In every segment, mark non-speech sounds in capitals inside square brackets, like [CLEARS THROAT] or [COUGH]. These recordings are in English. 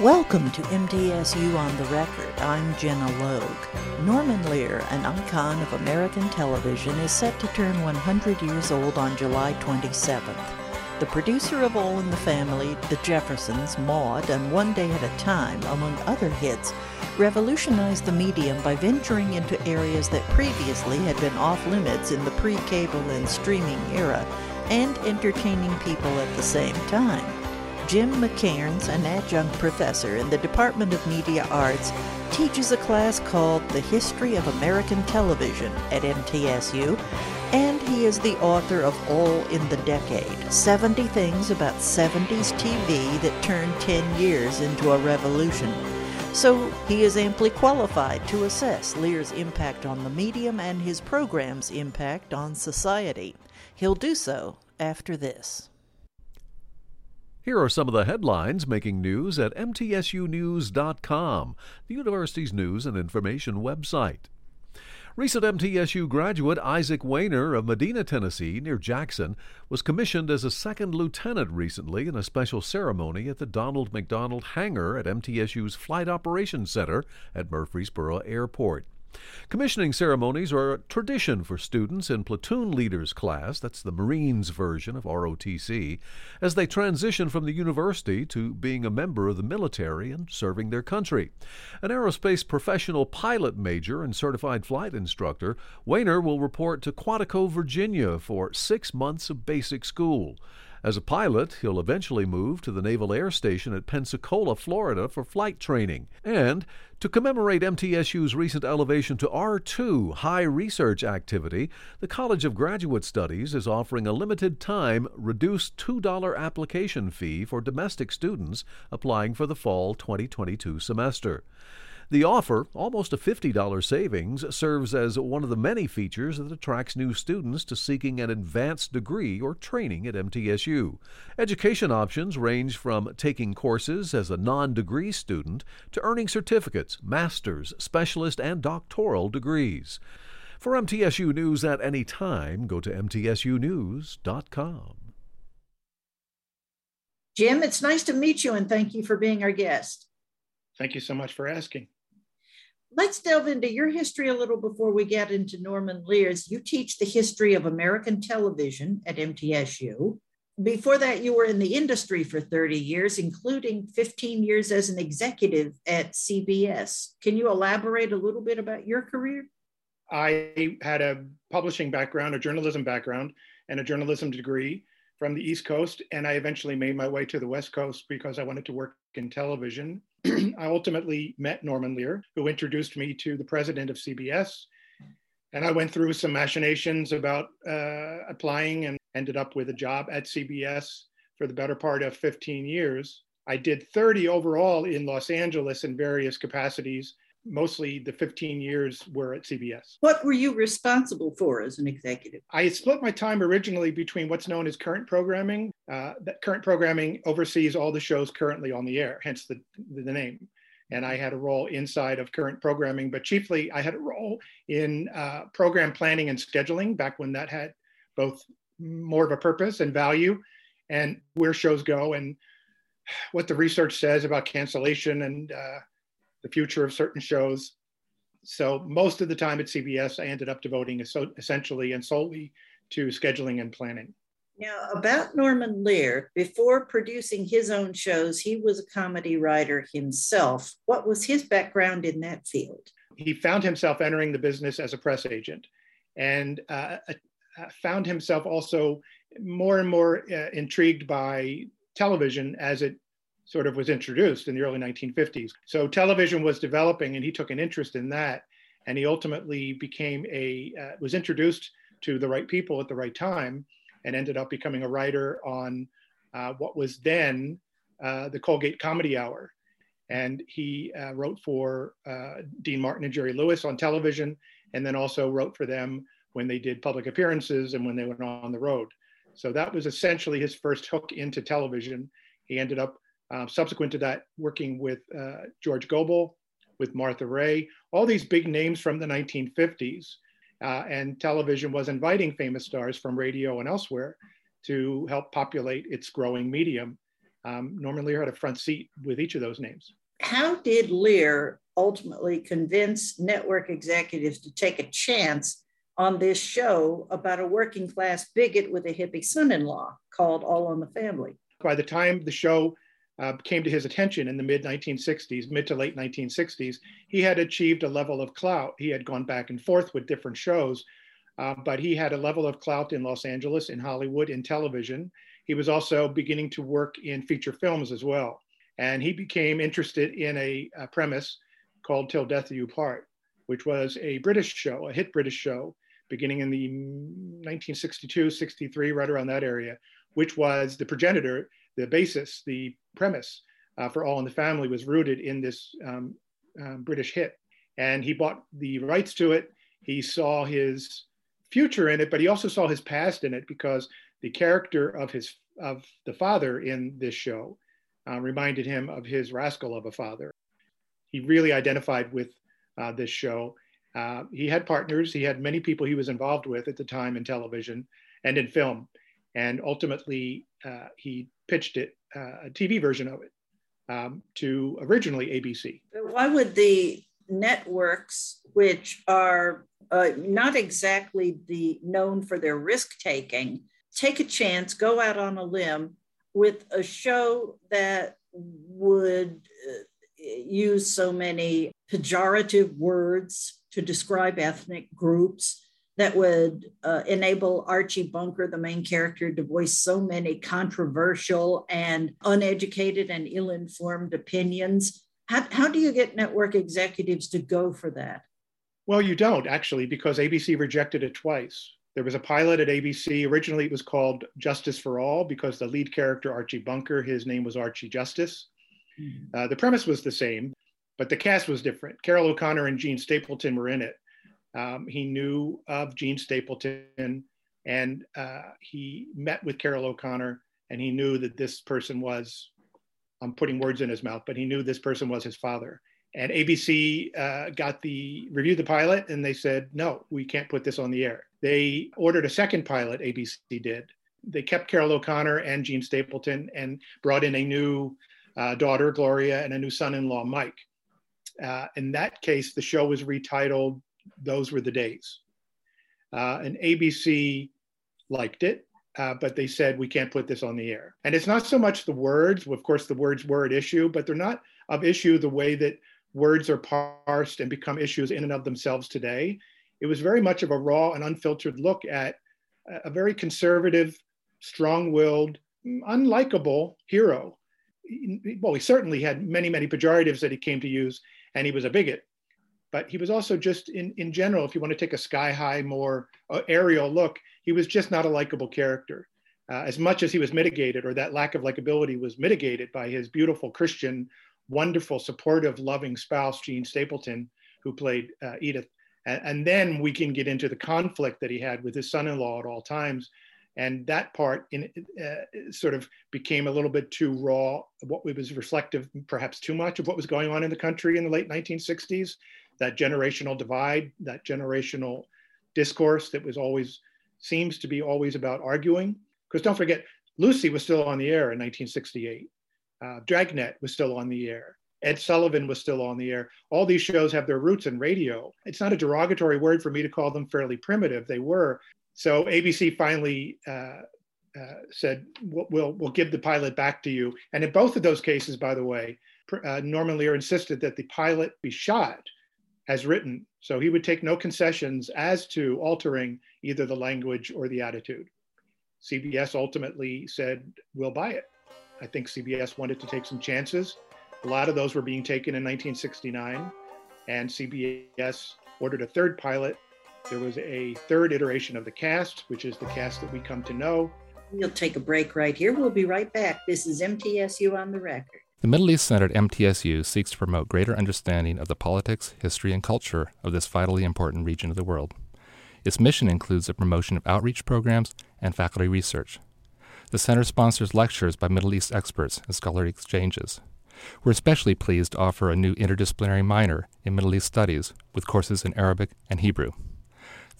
Welcome to MTSU on the Record. I'm Gina Logue. Norman Lear, an icon of American television, is set to turn 100 years old on July 27th. The producer of All in the Family, The Jeffersons, Maude, and One Day at a Time, among other hits, revolutionized the medium by venturing into areas that previously had been off limits in the pre cable and streaming era and entertaining people at the same time. Jim McKairnes, an adjunct professor in the Department of Media Arts, teaches a class called The History of American Television at MTSU, and he is the author of All in the Decade 70 Things About 70s TV That Turned 10 Years into a Revolution. So he is amply qualified to assess Lear's impact on the medium and his program's impact on society. He'll do so after this. Here are some of the headlines making news at MTSUnews.com, the university's news and information website. Recent MTSU graduate Isaac Wehner of Medina, Tennessee, near Jackson, was commissioned as a second lieutenant recently in a special ceremony at the Donald McDonald Hangar at MTSU's Flight Operations Center at Murfreesboro Airport. Commissioning ceremonies are a tradition for students in platoon leaders class, that's the Marines version of ROTC, as they transition from the university to being a member of the military and serving their country. An aerospace professional pilot major and certified flight instructor, Wehner will report to Quantico, Virginia for six months of basic school. As a pilot, he'll eventually move to the Naval Air Station at Pensacola, Florida for flight training. And to commemorate MTSU's recent elevation to R2 high research activity, the College of Graduate Studies is offering a limited time reduced $2 application fee for domestic students applying for the fall 2022 semester. The offer, almost a $50 savings, serves as one of the many features that attracts new students to seeking an advanced degree or training at MTSU. Education options range from taking courses as a non degree student to earning certificates, master's, specialist, and doctoral degrees. For MTSU News at any time, go to MTSUnews.com. Jim, it's nice to meet you and thank you for being our guest. Thank you so much for asking let's delve into your history a little before we get into Norman Lear's. You teach the history of American television at MTSU. Before that, you were in the industry for 30 years, including 15 years as an executive at CBS. Can you elaborate a little bit about your career? I had a publishing background, a journalism background, and a journalism degree from the East Coast. And I eventually made my way to the West Coast because I wanted to work in television. [CLEARS THROAT] I ultimately met Norman Lear, who introduced me to the president of CBS. And I went through some machinations about uh, applying and ended up with a job at CBS for the better part of 15 years. I did 30 overall in Los Angeles in various capacities mostly the 15 years were at CBS. What were you responsible for as an executive? I split my time originally between what's known as current programming. Uh, that current programming oversees all the shows currently on the air, hence the, the name. And I had a role inside of current programming, but chiefly I had a role in uh, program planning and scheduling back when that had both more of a purpose and value and where shows go and what the research says about cancellation and uh, the future of certain shows. So most of the time at CBS, I ended up devoting essentially and solely to scheduling and planning. Now, about Norman Lear, before producing his own shows, he was a comedy writer himself. What was his background in that field? He found himself entering the business as a press agent and uh, uh found himself also more and more uh, intrigued by television as it sort of was introduced in the early 1950s. So television was developing, and he took an interest in that, and he ultimately became a uh, was introduced to the right people at the right time, and ended up becoming a writer on uh, what was then uh, the Colgate Comedy Hour. And he uh, wrote for uh, Dean Martin and Jerry Lewis on television, and then also wrote for them when they did public appearances and when they went on the road. So that was essentially his first hook into television. He ended up uh, subsequent to that, working with uh, George Gobel, with Martha Raye, all these big names from the 1950s. Uh, and television was inviting famous stars from radio and elsewhere to help populate its growing medium. um, Norman Lear had a front seat with each of those names. How did Lear ultimately convince network executives to take a chance on this show about a working class bigot with a hippie son in law called All in the Family? By the time the show uh, came to his attention in the mid 1960s, mid to late 1960s, he had achieved a level of clout. He had gone back and forth with different shows, uh, but he had a level of clout in Los Angeles, in Hollywood, in television. He was also beginning to work in feature films as well. And he became interested in a, a premise called Till Death Do You Part, which was a British show, a hit British show, beginning in the 1962, 63, right around that area, which was the progenitor, the basis, the premise uh, for All in the Family was rooted in this um, um, British hit. And he bought the rights to it. He saw his future in it, but he also saw his past in it because the character of his of the father in this show uh, reminded him of his rascal of a father. He really identified with uh, this show. Uh, he had partners. He had many people he was involved with at the time in television and in film, and ultimately uh, he pitched it uh, a TV version of it um, to originally ABC. Why would the networks, which are uh, not exactly the known for their risk taking, take a chance, go out on a limb with a show that would uh, use so many pejorative words to describe ethnic groups that would uh, enable Archie Bunker, the main character, to voice so many controversial and uneducated and ill informed opinions. How, how do you get network executives to go for that? Well, you don't actually, because ABC rejected it twice. There was a pilot at ABC. Originally, it was called Justice for All because the lead character, Archie Bunker, his name was Archie Justice. Mm-hmm. Uh, the premise was the same, but the cast was different. Carroll O'Connor and Jean Stapleton were in it. Um, he knew of Jean Stapleton and uh, he met with Carroll O'Connor and he knew that this person was, I'm putting words in his mouth, but he knew this person was his father. And ABC uh, got the reviewed the pilot and they said, no, we can't put this on the air. They ordered a second pilot, ABC did. They kept Carroll O'Connor and Jean Stapleton and brought in a new uh, daughter, Gloria, and a new son in law, Mike. Uh, in that case, the show was retitled those were the days. Uh, and ABC liked it, uh, but they said, we can't put this on the air. And it's not so much the words, of course, the words were at issue, but they're not of issue the way that words are parsed and become issues in and of themselves today. It was very much of a raw and unfiltered look at a very conservative, strong willed, unlikable hero. Well, he certainly had many, many pejoratives that he came to use, and he was a bigot but he was also just in, in general, if you want to take a sky high, more uh, aerial look, he was just not a likable character. Uh, as much as he was mitigated, or that lack of likability was mitigated by his beautiful Christian, wonderful, supportive, loving spouse, Jean Stapleton, who played uh, Edith. And, and, then we can get into the conflict that he had with his son in law at all times. And that part in, uh, sort of became a little bit too raw, what was reflective, perhaps too much of what was going on in the country in the late 1960s that generational divide, that generational discourse that was always seems to be always about arguing. Because don't forget, Lucy was still on the air in 1968. Uh, Dragnet was still on the air. Ed Sullivan was still on the air. All these shows have their roots in radio. It's not a derogatory word for me to call them fairly primitive. They were. So ABC finally uh, uh, said, we'll, we'll, we'll, give the pilot back to you. And in both of those cases, by the way, uh, Norman Lear insisted that the pilot be shot as written. So he would take no concessions as to altering either the language or the attitude. CBS ultimately said, we'll buy it. I think CBS wanted to take some chances. A lot of those were being taken in 1969, and CBS ordered a third pilot. There was a third iteration of the cast, which is the cast that we come to know. We'll take a break right here. We'll be right back. This is MTSU on the record. The Middle East Center at MTSU seeks to promote greater understanding of the politics, history, and culture of this vitally important region of the world. Its mission includes the promotion of outreach programs and faculty research. The center sponsors lectures by Middle East experts and scholarly exchanges. We're especially pleased to offer a new interdisciplinary minor in Middle East Studies with courses in Arabic and Hebrew.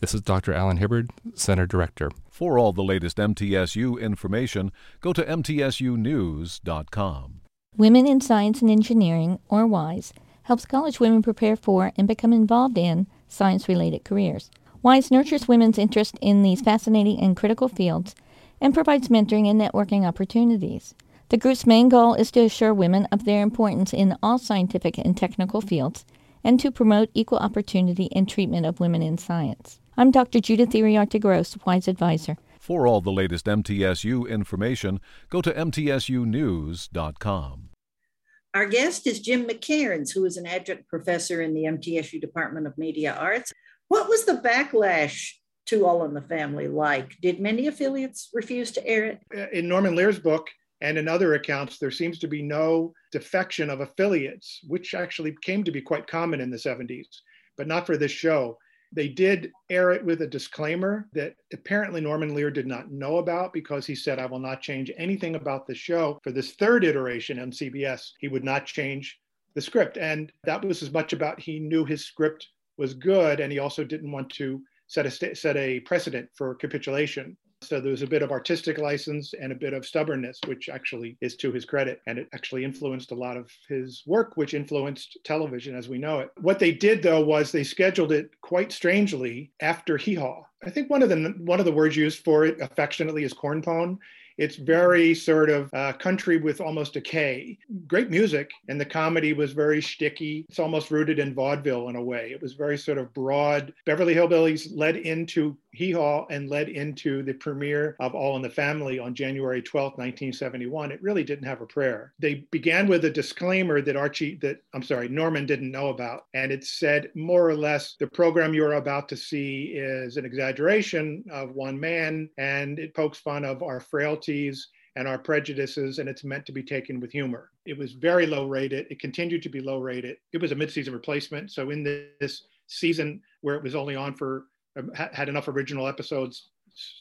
This is Dr. Allen Hibbard, Center Director. For all the latest MTSU information, go to MTSUnews.com. Women in Science and Engineering, or WISE, helps college women prepare for and become involved in science related careers. WISE nurtures women's interest in these fascinating and critical fields and provides mentoring and networking opportunities. The group's main goal is to assure women of their importance in all scientific and technical fields and to promote equal opportunity and treatment of women in science. I'm Dr. Judith Iriarte Gross, WISE Advisor. For all the latest MTSU information, go to MTSUnews.com. Our guest is Jim McKairnes, who is an adjunct professor in the MTSU Department of Media Arts. What was the backlash to All in the Family like? Did many affiliates refuse to air it? Uh, in Norman Lear's book and in other accounts, there seems to be no defection of affiliates, which actually came to be quite common in the 70s, but not for this show. They did air it with a disclaimer that apparently Norman Lear did not know about because he said, I will not change anything about the show. For this third iteration on CBS, he would not change the script. And that was as much about he knew his script was good and he also didn't want to set a, set a precedent for capitulation. So there was a bit of artistic license and a bit of stubbornness, which actually is to his credit. And it actually influenced a lot of his work, which influenced television as we know it. What they did, though, was they scheduled it quite strangely after Hee Haw. I think one of the one of the words used for it affectionately is cornpone. It's very sort of uh, country with almost a K. Great music, and the comedy was very sticky. It's almost rooted in vaudeville in a way. It was very sort of broad. Beverly Hillbillies led into Hee Haw and led into the premiere of All in the Family on January 12, 1971. It really didn't have a prayer. They began with a disclaimer that Archie, that I'm sorry, Norman didn't know about. And it said more or less the program you're about to see is an exaggeration of one man and it pokes fun of our frailties and our prejudices, and it's meant to be taken with humor. It was very low rated. It continued to be low rated. It was a mid-season replacement. So in this season where it was only on for had enough original episodes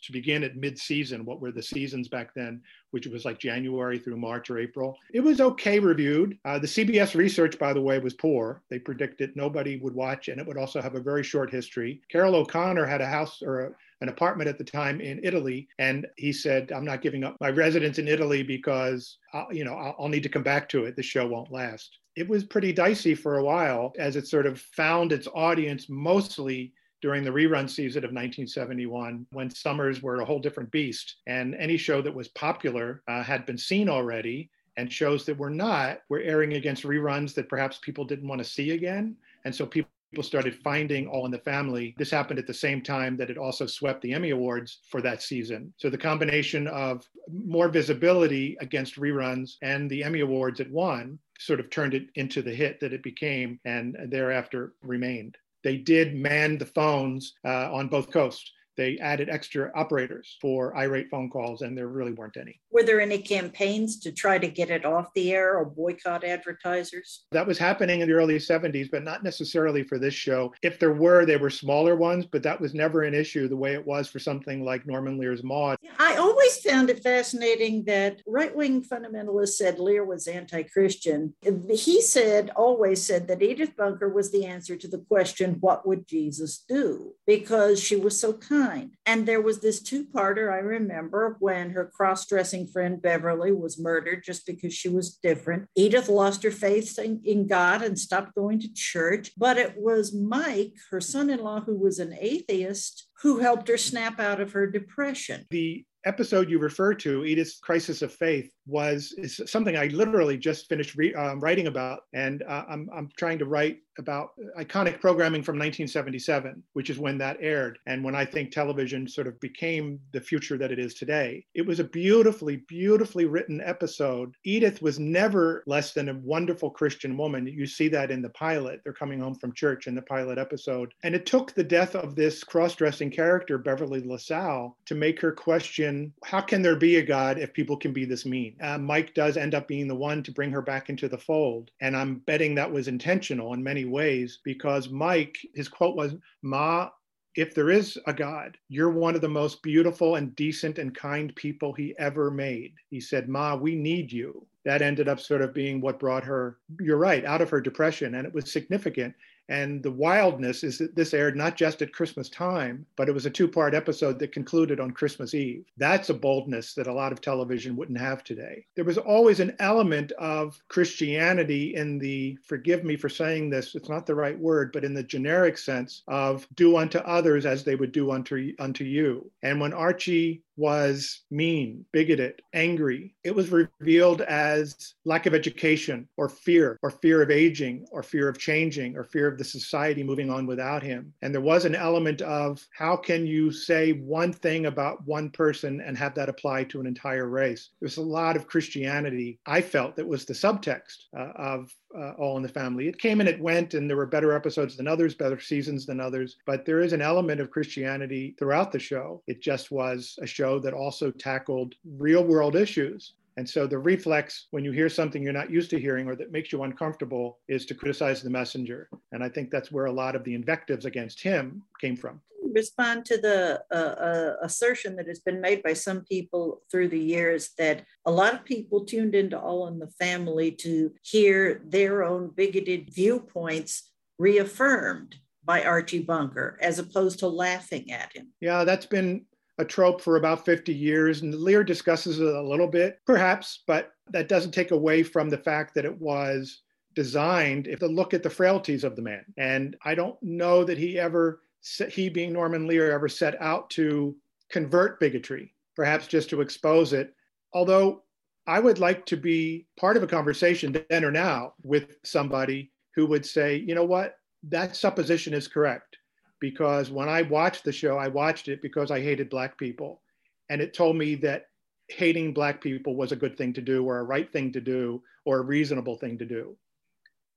to begin at mid-season, what were the seasons back then, which was like January through March or April. It was okay reviewed. Uh, the CBS research, by the way, was poor. They predicted nobody would watch, and it would also have a very short history. Carroll O'Connor had a house or a, an apartment at the time in Italy, and he said, "I'm not giving up my residence in Italy because, I'll, you know, I'll, I'll need to come back to it. The show won't last." It was pretty dicey for a while as it sort of found its audience mostly during the rerun season of 1971 when summers were a whole different beast and any show that was popular uh, had been seen already and shows that were not were airing against reruns that perhaps people didn't want to see again and so people people started finding All in the Family. This happened at the same time that it also swept the Emmy Awards for that season. So the combination of more visibility against reruns and the Emmy Awards it won sort of turned it into the hit that it became and thereafter remained they did man the phones uh, on both coasts they added extra operators for irate phone calls, and there really weren't any. Were there any campaigns to try to get it off the air or boycott advertisers? That was happening in the early 70s, but not necessarily for this show. If there were, they were smaller ones, but that was never an issue the way it was for something like Norman Lear's Maude. I always found it fascinating that right wing fundamentalists said Lear was anti Christian. He said, always said, that Edith Bunker was the answer to the question, What would Jesus do? Because she was so kind and there was this two parter I remember when her cross dressing friend Beverly was murdered just because she was different. Edith lost her faith in, in God and stopped going to church. But it was Mike, her son in law, who was an atheist, who helped her snap out of her depression. The episode you refer to, Edith's Crisis of Faith, was is something I literally just finished re, um, writing about, and uh, I'm I'm trying to write about iconic programming from 1977, which is when that aired, and when I think television sort of became the future that it is today. It was a beautifully, beautifully written episode. Edith was never less than a wonderful Christian woman. You see that in the pilot. They're coming home from church in the pilot episode, and it took the death of this cross-dressing character, Beverly LaSalle, to make her question: How can there be a God if people can be this mean? Uh, Mike does end up being the one to bring her back into the fold. And I'm betting that was intentional in many ways because Mike, his quote was, Ma, if there is a God, you're one of the most beautiful and decent and kind people he ever made. He said, Ma, we need you. That ended up sort of being what brought her, you're right, out of her depression. And it was significant. And the wildness is that this aired not just at Christmas time, but it was a two part episode that concluded on Christmas Eve. That's a boldness that a lot of television wouldn't have today. There was always an element of Christianity in the, forgive me for saying this, it's not the right word, but in the generic sense of do unto others as they would do unto, unto you. And when Archie was mean, bigoted, angry. It was revealed as lack of education or fear, or fear of aging, or fear of changing, or fear of the society moving on without him. And there was an element of how can you say one thing about one person and have that apply to an entire race? There's a lot of Christianity, I felt, that was the subtext uh, of uh, All in the Family. It came and it went, and there were better episodes than others, better seasons than others. But there is an element of Christianity throughout the show. It just was a show that also tackled real world issues. And so the reflex when you hear something you're not used to hearing or that makes you uncomfortable is to criticize the messenger. And I think that's where a lot of the invectives against him came from respond to the uh, uh, assertion that has been made by some people through the years that a lot of people tuned into All in the Family to hear their own bigoted viewpoints reaffirmed by Archie Bunker as opposed to laughing at him. Yeah, that's been a trope for about 50 years, and Lear discusses it a little bit, perhaps, but that doesn't take away from the fact that it was designed if to look at the frailties of the man. And I don't know that he ever he being Norman Lear ever set out to convert bigotry, perhaps just to expose it. Although I would like to be part of a conversation then or now with somebody who would say, you know what, that supposition is correct. Because when I watched the show, I watched it because I hated Black people. And it told me that hating Black people was a good thing to do, or a right thing to do, or a reasonable thing to do.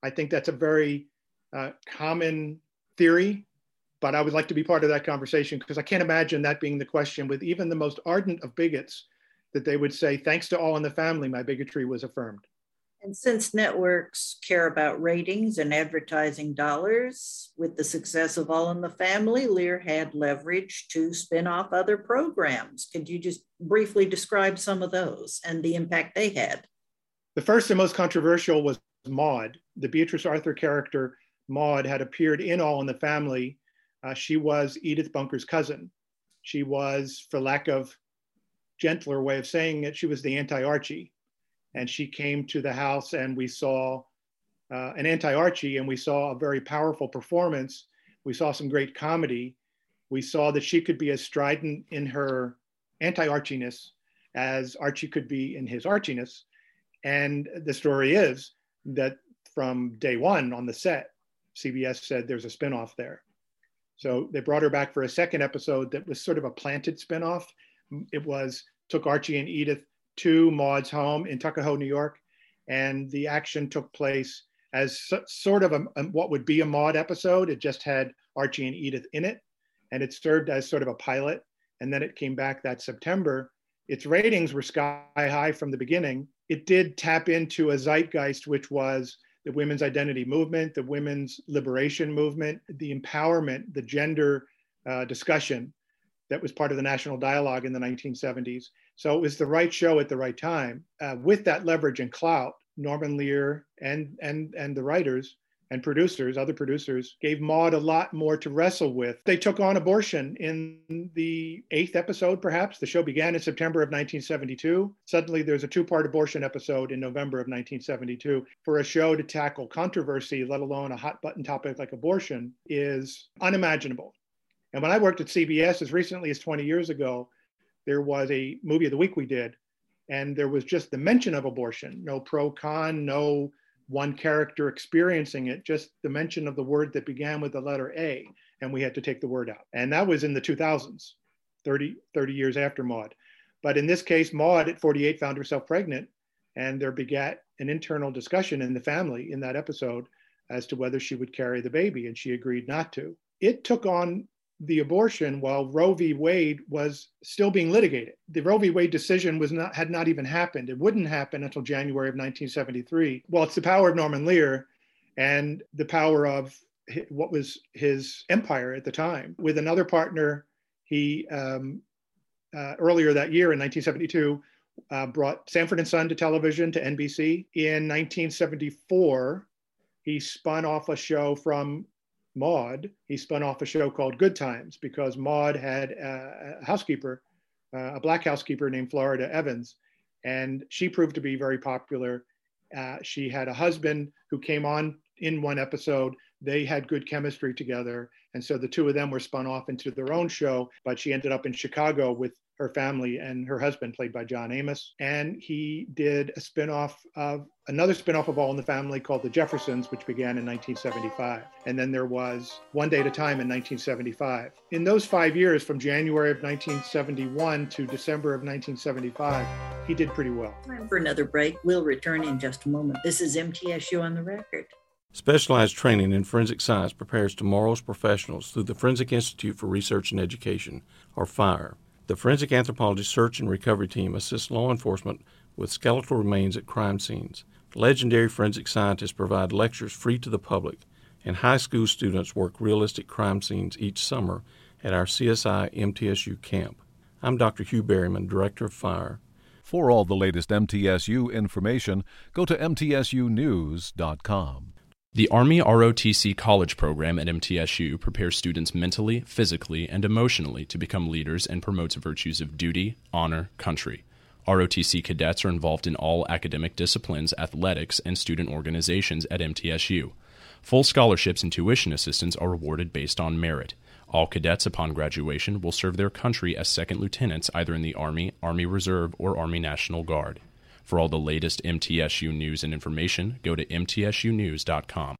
I think that's a very uh, common theory but I would like to be part of that conversation because I can't imagine that being the question with even the most ardent of bigots that they would say, thanks to all in the family, my bigotry was affirmed. And since networks care about ratings and advertising dollars, with the success of All in the Family, Lear had leverage to spin off other programs. Could you just briefly describe some of those and the impact they had? The first and most controversial was Maude. The Beatrice Arthur character, Maude, had appeared in All in the Family uh, she was Edith Bunker's cousin. She was, for lack of gentler way of saying it, she was the anti-Archie. And she came to the house and we saw uh, an anti-Archie and we saw a very powerful performance. We saw some great comedy. We saw that she could be as strident in her anti-Archiness as Archie could be in his Archiness. And the story is that from day one on the set, CBS said there's a spinoff there. So they brought her back for a second episode that was sort of a planted spinoff. It was took Archie and Edith to Maude's home in Tuckahoe, New York, and the action took place as so, sort of a, a, what would be a Maude episode. It just had Archie and Edith in it, and it served as sort of a pilot. And then it came back that September. Its ratings were sky high from the beginning. It did tap into a zeitgeist, which was the women's identity movement, the women's liberation movement, the empowerment, the gender uh, discussion that was part of the national dialogue in the 1970s. So it was the right show at the right time. Uh, with that leverage and clout, Norman Lear and, and, and the writers and producers, other producers, gave Maude a lot more to wrestle with. They took on abortion in the eighth episode, perhaps. The show began in September of 1972. Suddenly, there's a two part abortion episode in November of 1972. For a show to tackle controversy, let alone a hot button topic like abortion, is unimaginable. And when I worked at CBS as recently as 20 years ago, there was a movie of the week we did, and there was just the mention of abortion, no pro con, no one character experiencing it, just the mention of the word that began with the letter A, and we had to take the word out. And that was in the 2000s, 30, 30 years after Maude. But in this case, Maude at 48 found herself pregnant, and there begat an internal discussion in the family in that episode as to whether she would carry the baby, and she agreed not to. It took on the abortion while Roe v. Wade was still being litigated. The Roe v. Wade decision was not had not even happened. It wouldn't happen until January of 1973. Well, it's the power of Norman Lear and the power of what was his empire at the time. With another partner, he um, uh, earlier that year in 1972 uh, brought Sanford and Son to television to NBC. In 1974, he spun off a show from Maude, he spun off a show called Good Times because Maude had a, housekeeper, uh, a black housekeeper named Florida Evans, and she proved to be very popular. Uh, she had a husband who came on in one episode. They had good chemistry together. And so the two of them were spun off into their own show, but she ended up in Chicago with her family and her husband, played by John Amos. And he did a spinoff of another spinoff of All in the Family called The Jeffersons, which began in 1975. And then there was One Day at a Time in 1975. In those five years, from January of 1971 to December of 1975, he did pretty well. Time for another break. We'll return in just a moment. This is MTSU on the record. Specialized training in forensic science prepares tomorrow's professionals through the Forensic Institute for Research and Education, or FIRE. The Forensic Anthropology Search and Recovery Team assists law enforcement with skeletal remains at crime scenes. Legendary forensic scientists provide lectures free to the public, and high school students work realistic crime scenes each summer at our CSI MTSU camp. I'm Dr. Hugh Berryman, Director of FIRE. For all the latest MTSU information, go to MTSUnews.com. The Army ROTC College program at MTSU prepares students mentally, physically, and emotionally to become leaders and promotes virtues of duty, honor, country. ROTC cadets are involved in all academic disciplines, athletics, and student organizations at MTSU. Full scholarships and tuition assistance are awarded based on merit. All cadets upon graduation will serve their country as second lieutenants either in the Army, Army Reserve, or Army National Guard. For all the latest MTSU news and information, go to mtsunews.com.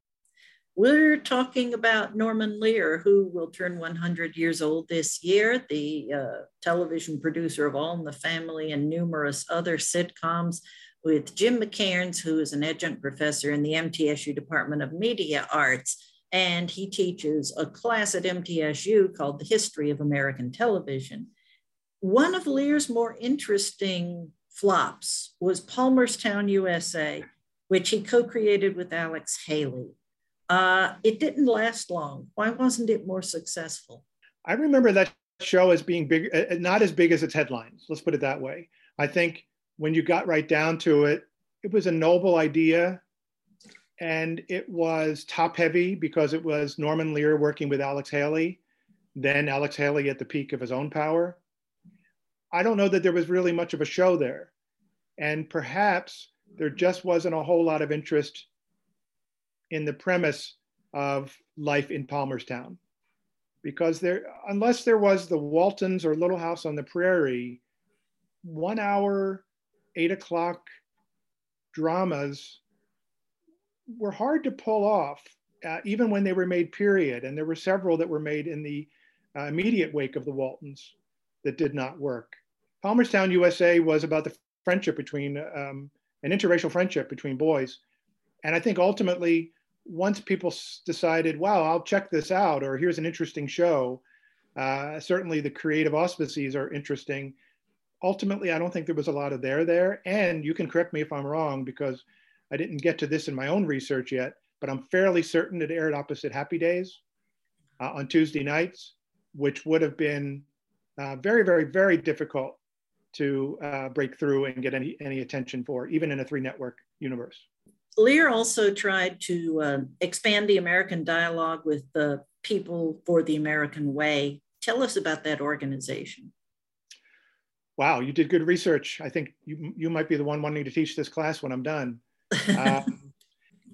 We're talking about Norman Lear, who will turn 100 years old this year, the uh, television producer of All in the Family and numerous other sitcoms, with Jim McKairnes, who is an adjunct professor in the MTSU Department of Media Arts. And he teaches a class at MTSU called The History of American Television. One of Lear's more interesting flops was Palmerstown, USA, which he co created with Alex Haley. Uh, it didn't last long. Why wasn't it more successful? I remember that show as being big, uh, uh, not as big as its headlines. Let's put it that way. I think when you got right down to it, it was a noble idea and it was top heavy because it was Norman Lear working with Alex Haley, then Alex Haley at the peak of his own power. I don't know that there was really much of a show there. And perhaps there just wasn't a whole lot of interest in the premise of life in Palmerstown. Because there, unless there was the Waltons or Little House on the Prairie, one hour, eight o'clock dramas were hard to pull off, uh, even when they were made period. And there were several that were made in the uh, immediate wake of the Waltons that did not work. Palmerstown, USA was about the friendship between um, an interracial friendship between boys. And I think ultimately, once people decided, wow, I'll check this out, or here's an interesting show, uh, certainly the creative auspices are interesting. Ultimately, I don't think there was a lot of there there. And you can correct me if I'm wrong because I didn't get to this in my own research yet, but I'm fairly certain it aired opposite Happy Days uh, on Tuesday nights, which would have been uh, very, very, very difficult to uh, break through and get any, any attention for, even in a three network universe. Lear also tried to uh, expand the American dialogue with the People for the American Way. Tell us about that organization. Wow, you did good research. I think you, you might be the one wanting to teach this class when I'm done. [LAUGHS] Um,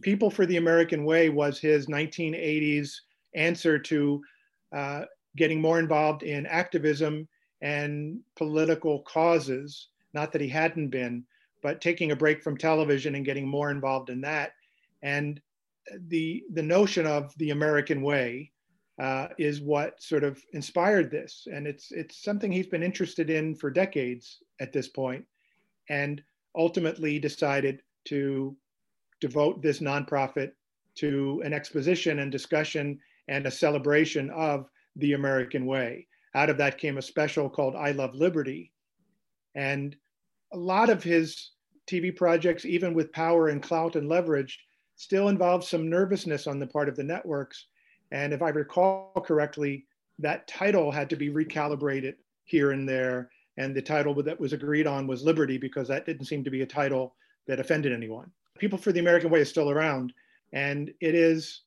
People for the American Way was his 1980s answer to uh, getting more involved in activism and political causes. Not that he hadn't been, but taking a break from television and getting more involved in that. And the the notion of the American way uh, is what sort of inspired this, and it's it's something he's been interested in for decades at this point, and ultimately decided to devote this nonprofit to an exposition and discussion and a celebration of the American way out of that came a special called I Love Liberty. And a lot of his TV projects, even with power and clout and leverage, still involve some nervousness on the part of the networks. And if I recall correctly, that title had to be recalibrated here and there. And the title that was agreed on was Liberty because that didn't seem to be a title that offended anyone. People for the American Way is still around. And it is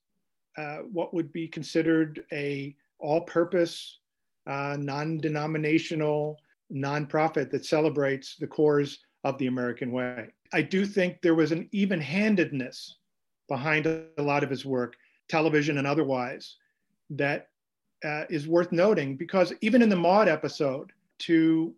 uh, what would be considered a all-purpose, uh, non-denominational nonprofit that celebrates the cores of the American way. I do think there was an even-handedness behind a lot of his work, television and otherwise, that uh, is worth noting because even in the Maude episode, to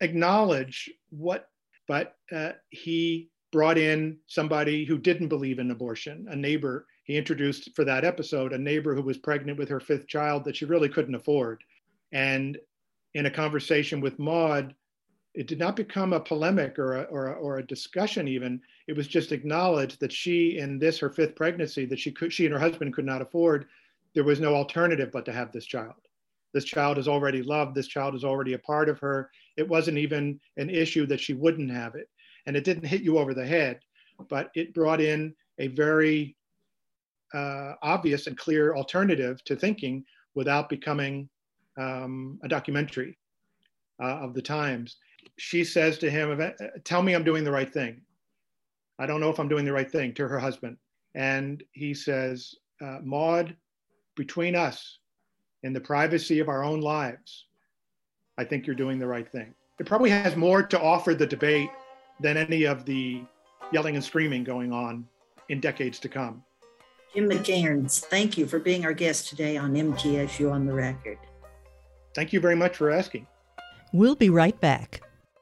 acknowledge what, but uh, he brought in somebody who didn't believe in abortion, a neighbor. He introduced for that episode a neighbor who was pregnant with her fifth child that she really couldn't afford. And in a conversation with Maude, it did not become a polemic or a, or a, or a discussion even. It was just acknowledged that she, in this her fifth pregnancy, that she could she and her husband could not afford, there was no alternative but to have this child. This child is already loved. This child is already a part of her. It wasn't even an issue that she wouldn't have it and it didn't hit you over the head, but it brought in a very uh, obvious and clear alternative to thinking without becoming um, a documentary uh, of the times. She says to him, Tell me I'm doing the right thing. I don't know if I'm doing the right thing to her husband. And he says, uh, Maude, between us, in the privacy of our own lives, I think you're doing the right thing. It probably has more to offer the debate than any of the yelling and screaming going on in decades to come. Jim McKairnes, thank you for being our guest today on MTSU on the Record. Thank you very much for asking. We'll be right back.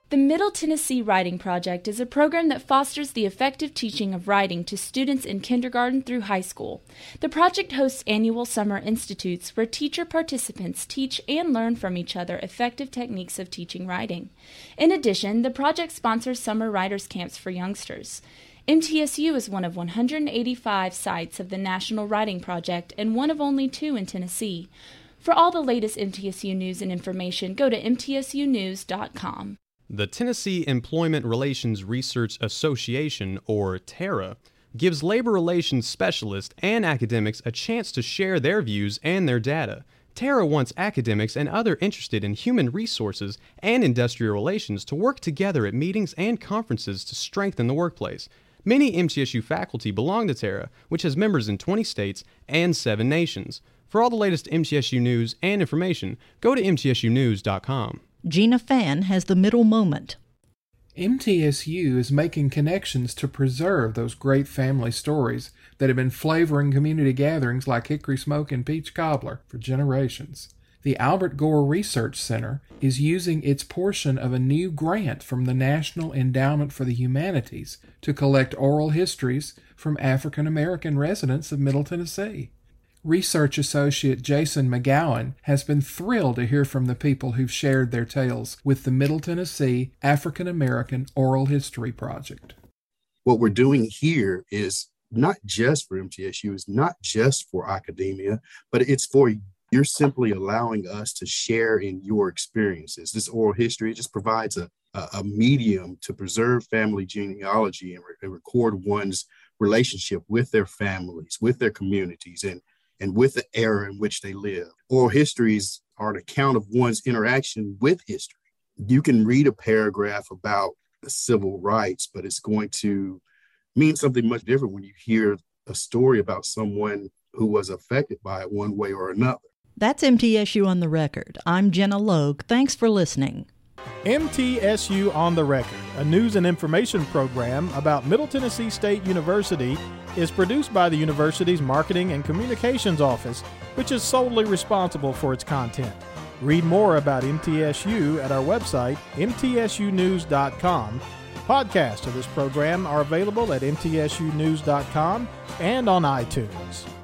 The Middle Tennessee Writing Project is a program that fosters the effective teaching of writing to students in kindergarten through high school. The project hosts annual summer institutes where teacher participants teach and learn from each other effective techniques of teaching writing. In addition, the project sponsors summer writers' camps for youngsters. MTSU is one of 185 sites of the National Writing Project and one of only two in Tennessee. For all the latest MTSU news and information, go to mtsunews.com. The Tennessee Employment Relations Research Association, or TARA, gives labor relations specialists and academics a chance to share their views and their data. TARA wants academics and other interested in human resources and industrial relations to work together at meetings and conferences to strengthen the workplace. Many MTSU faculty belong to Terra, which has members in 20 states and 7 nations. For all the latest MTSU news and information, go to mtsunews.com. Gina Fann has the middle moment. MTSU is making connections to preserve those great family stories that have been flavoring community gatherings like Hickory Smoke and Peach Cobbler for generations. The Albert Gore Research Center is using its portion of a new grant from the National Endowment for the Humanities to collect oral histories from African American residents of Middle Tennessee. Research Associate Jason McGowan has been thrilled to hear from the people who've shared their tales with the Middle Tennessee African American Oral History Project. What we're doing here is not just for MTSU, it's not just for academia, but it's for you're simply allowing us to share in your experiences. This oral history just provides a, a, a medium to preserve family genealogy and, re- and record one's relationship with their families, with their communities, and and with the era in which they live. Oral histories are an account of one's interaction with history. You can read a paragraph about the civil rights, but it's going to mean something much different when you hear a story about someone who was affected by it one way or another. That's MTSU on the record. I'm Gina Logue. Thanks for listening. MTSU on the Record, a news and information program about Middle Tennessee State University, is produced by the university's Marketing and Communications Office, which is solely responsible for its content. Read more about MTSU at our website, mtsunews.com. Podcasts of this program are available at mtsunews.com and on iTunes.